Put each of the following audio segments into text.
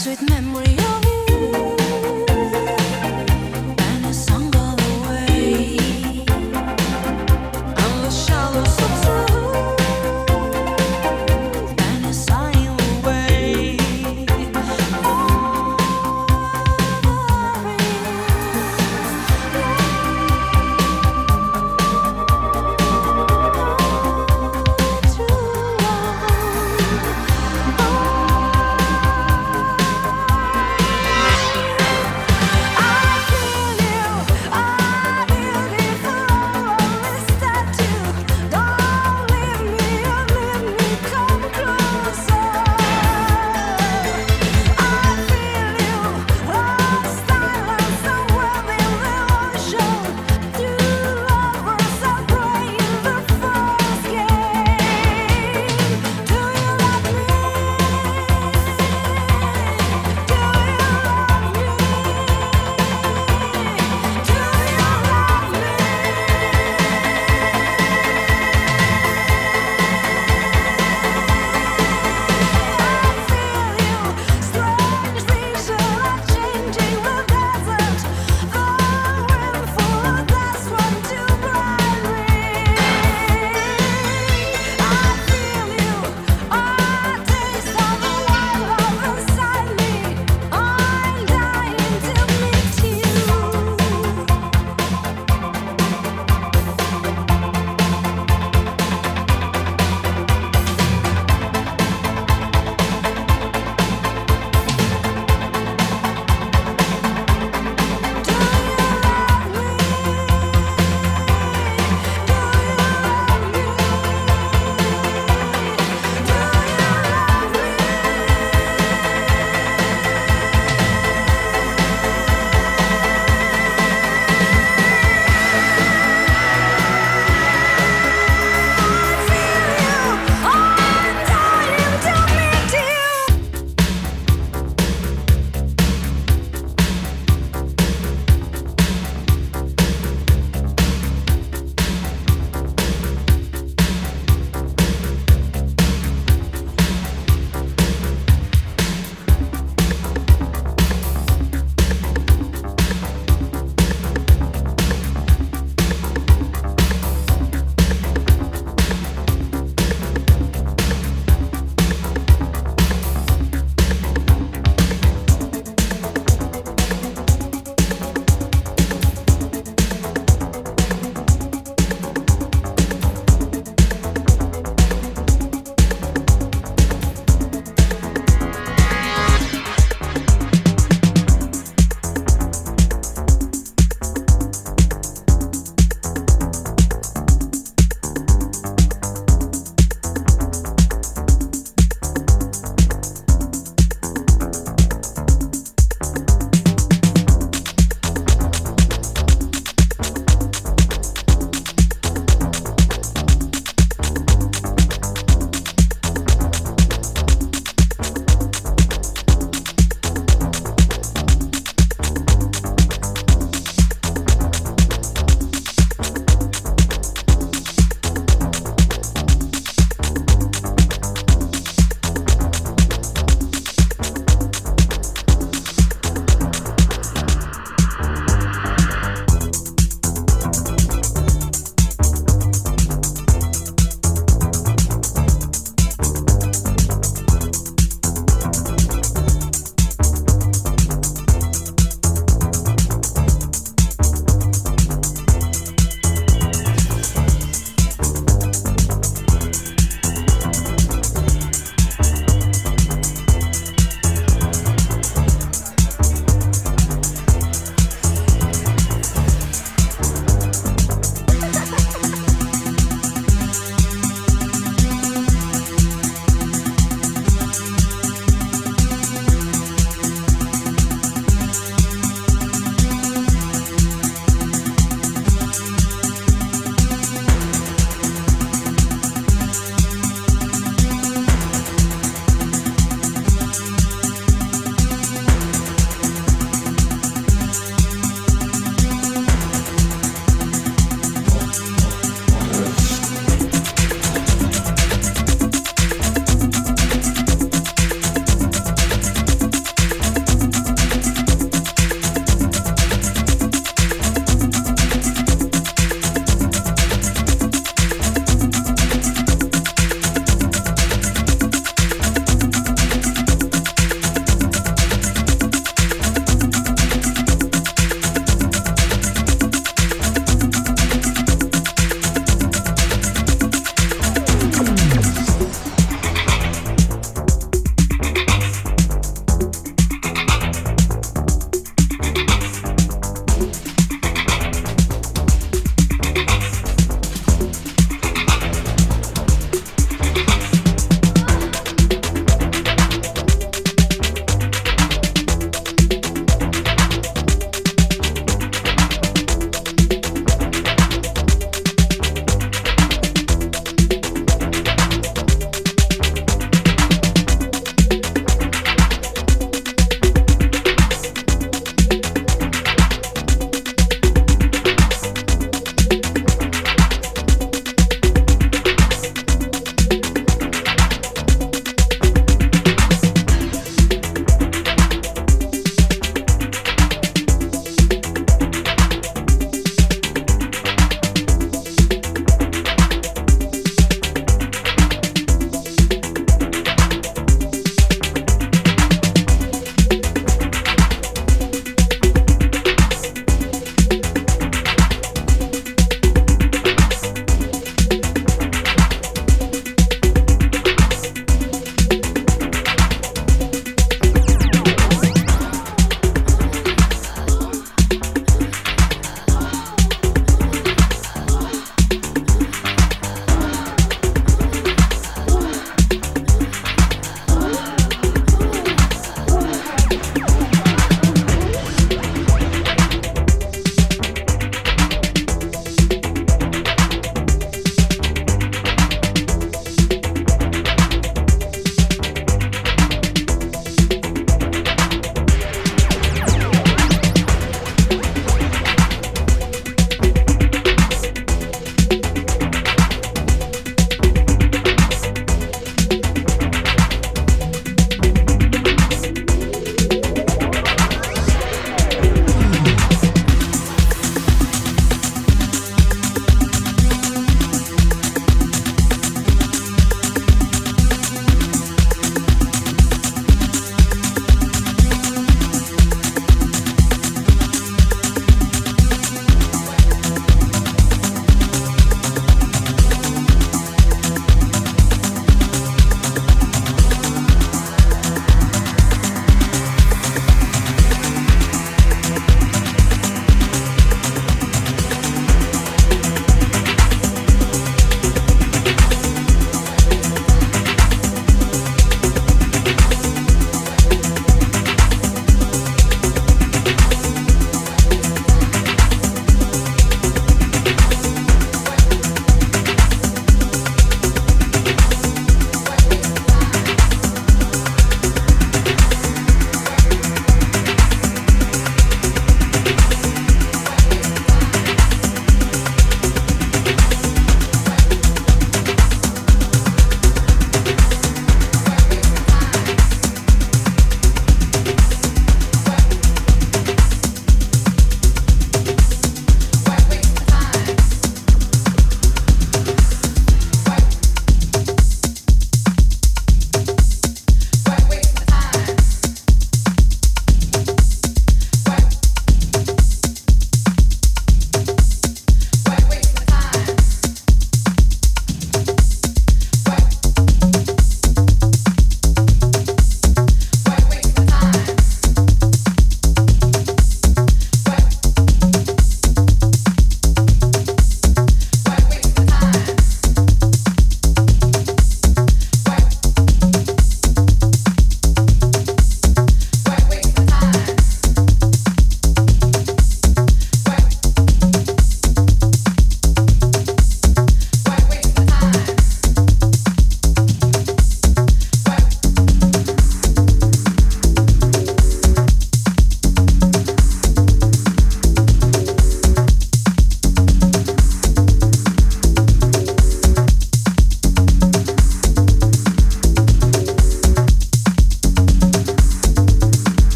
sweet memory.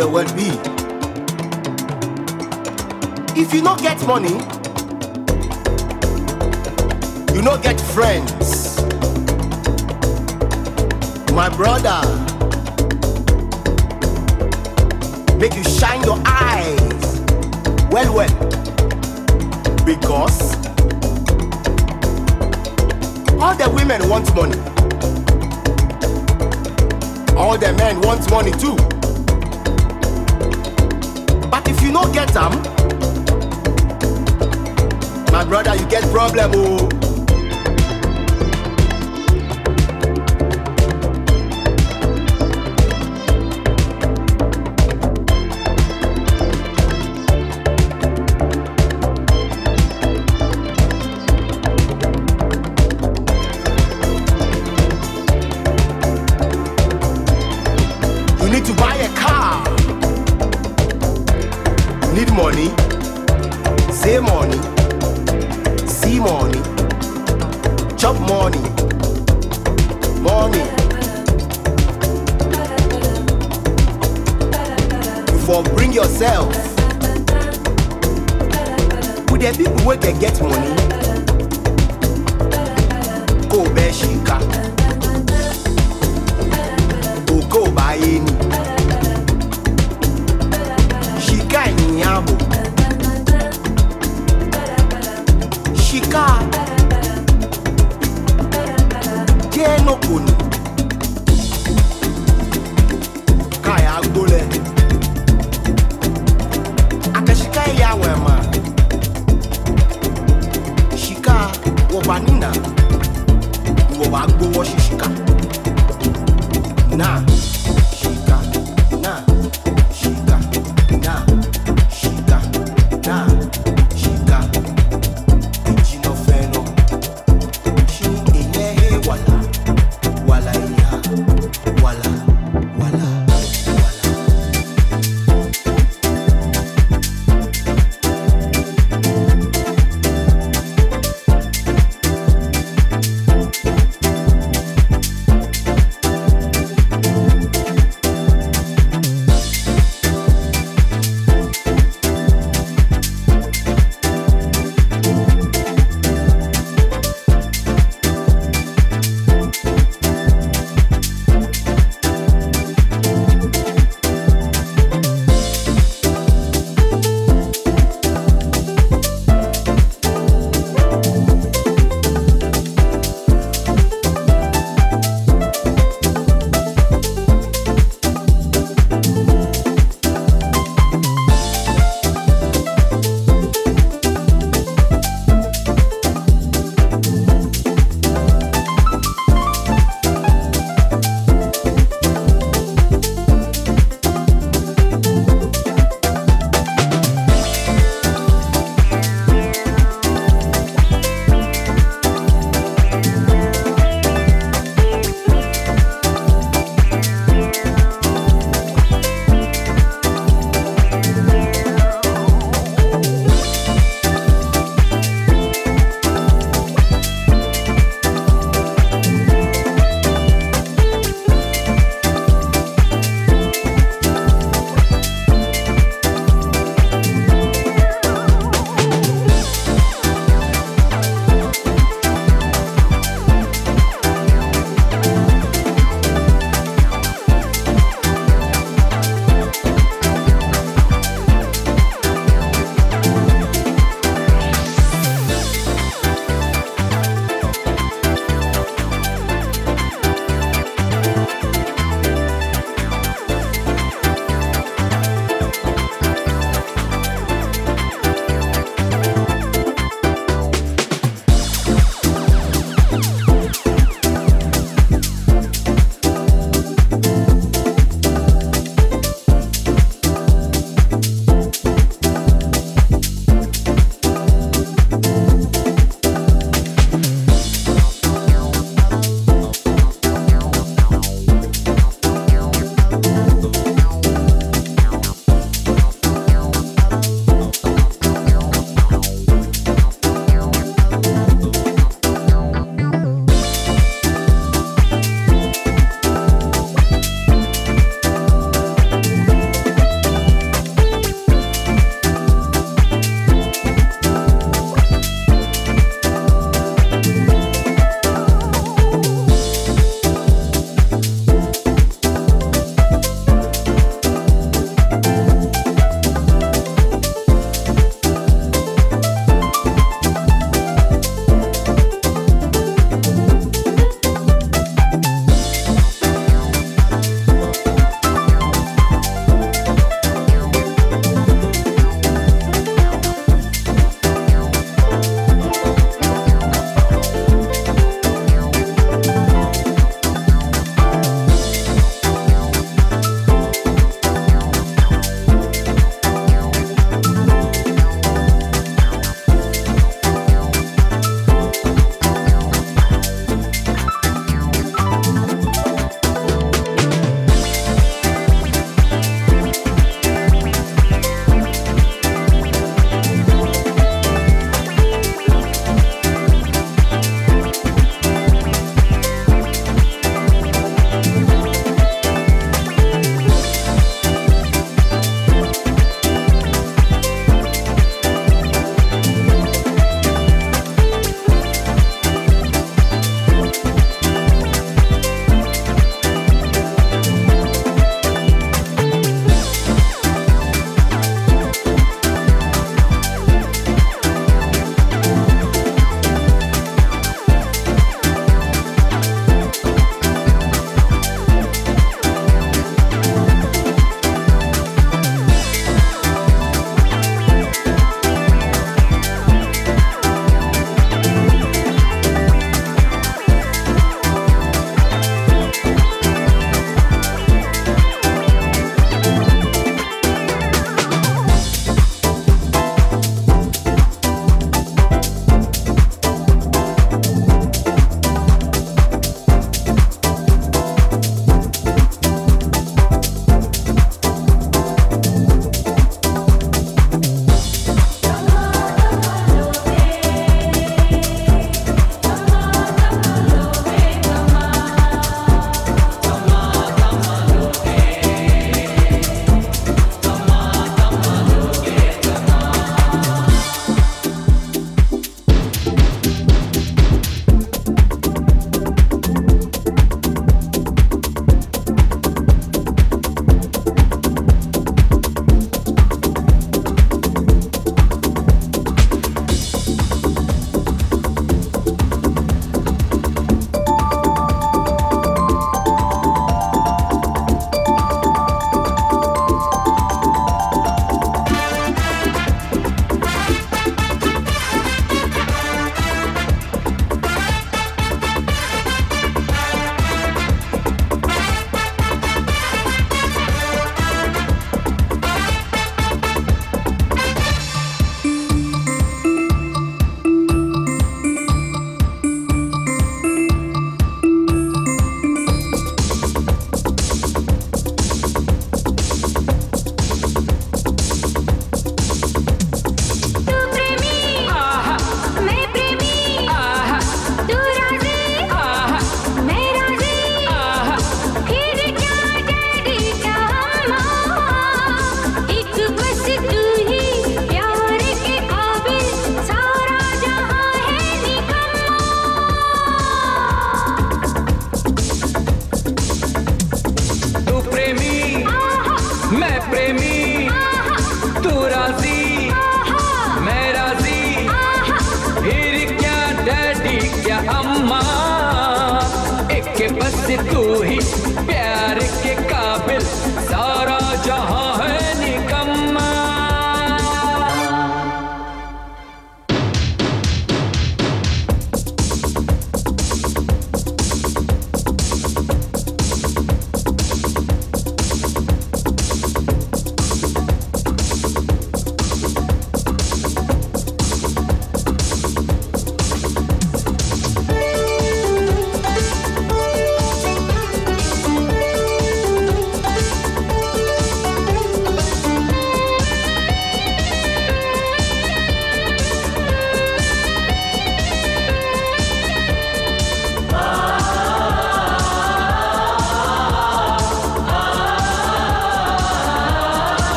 The world be. If you not get money, you not get friends. My brother, make you shine your eyes well well because all the women want money all the men want money too get am my brother you get problem oh.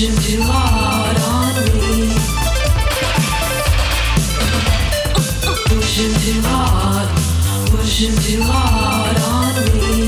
pushing too hard on me. Pushing too hard, pushing too hard on me.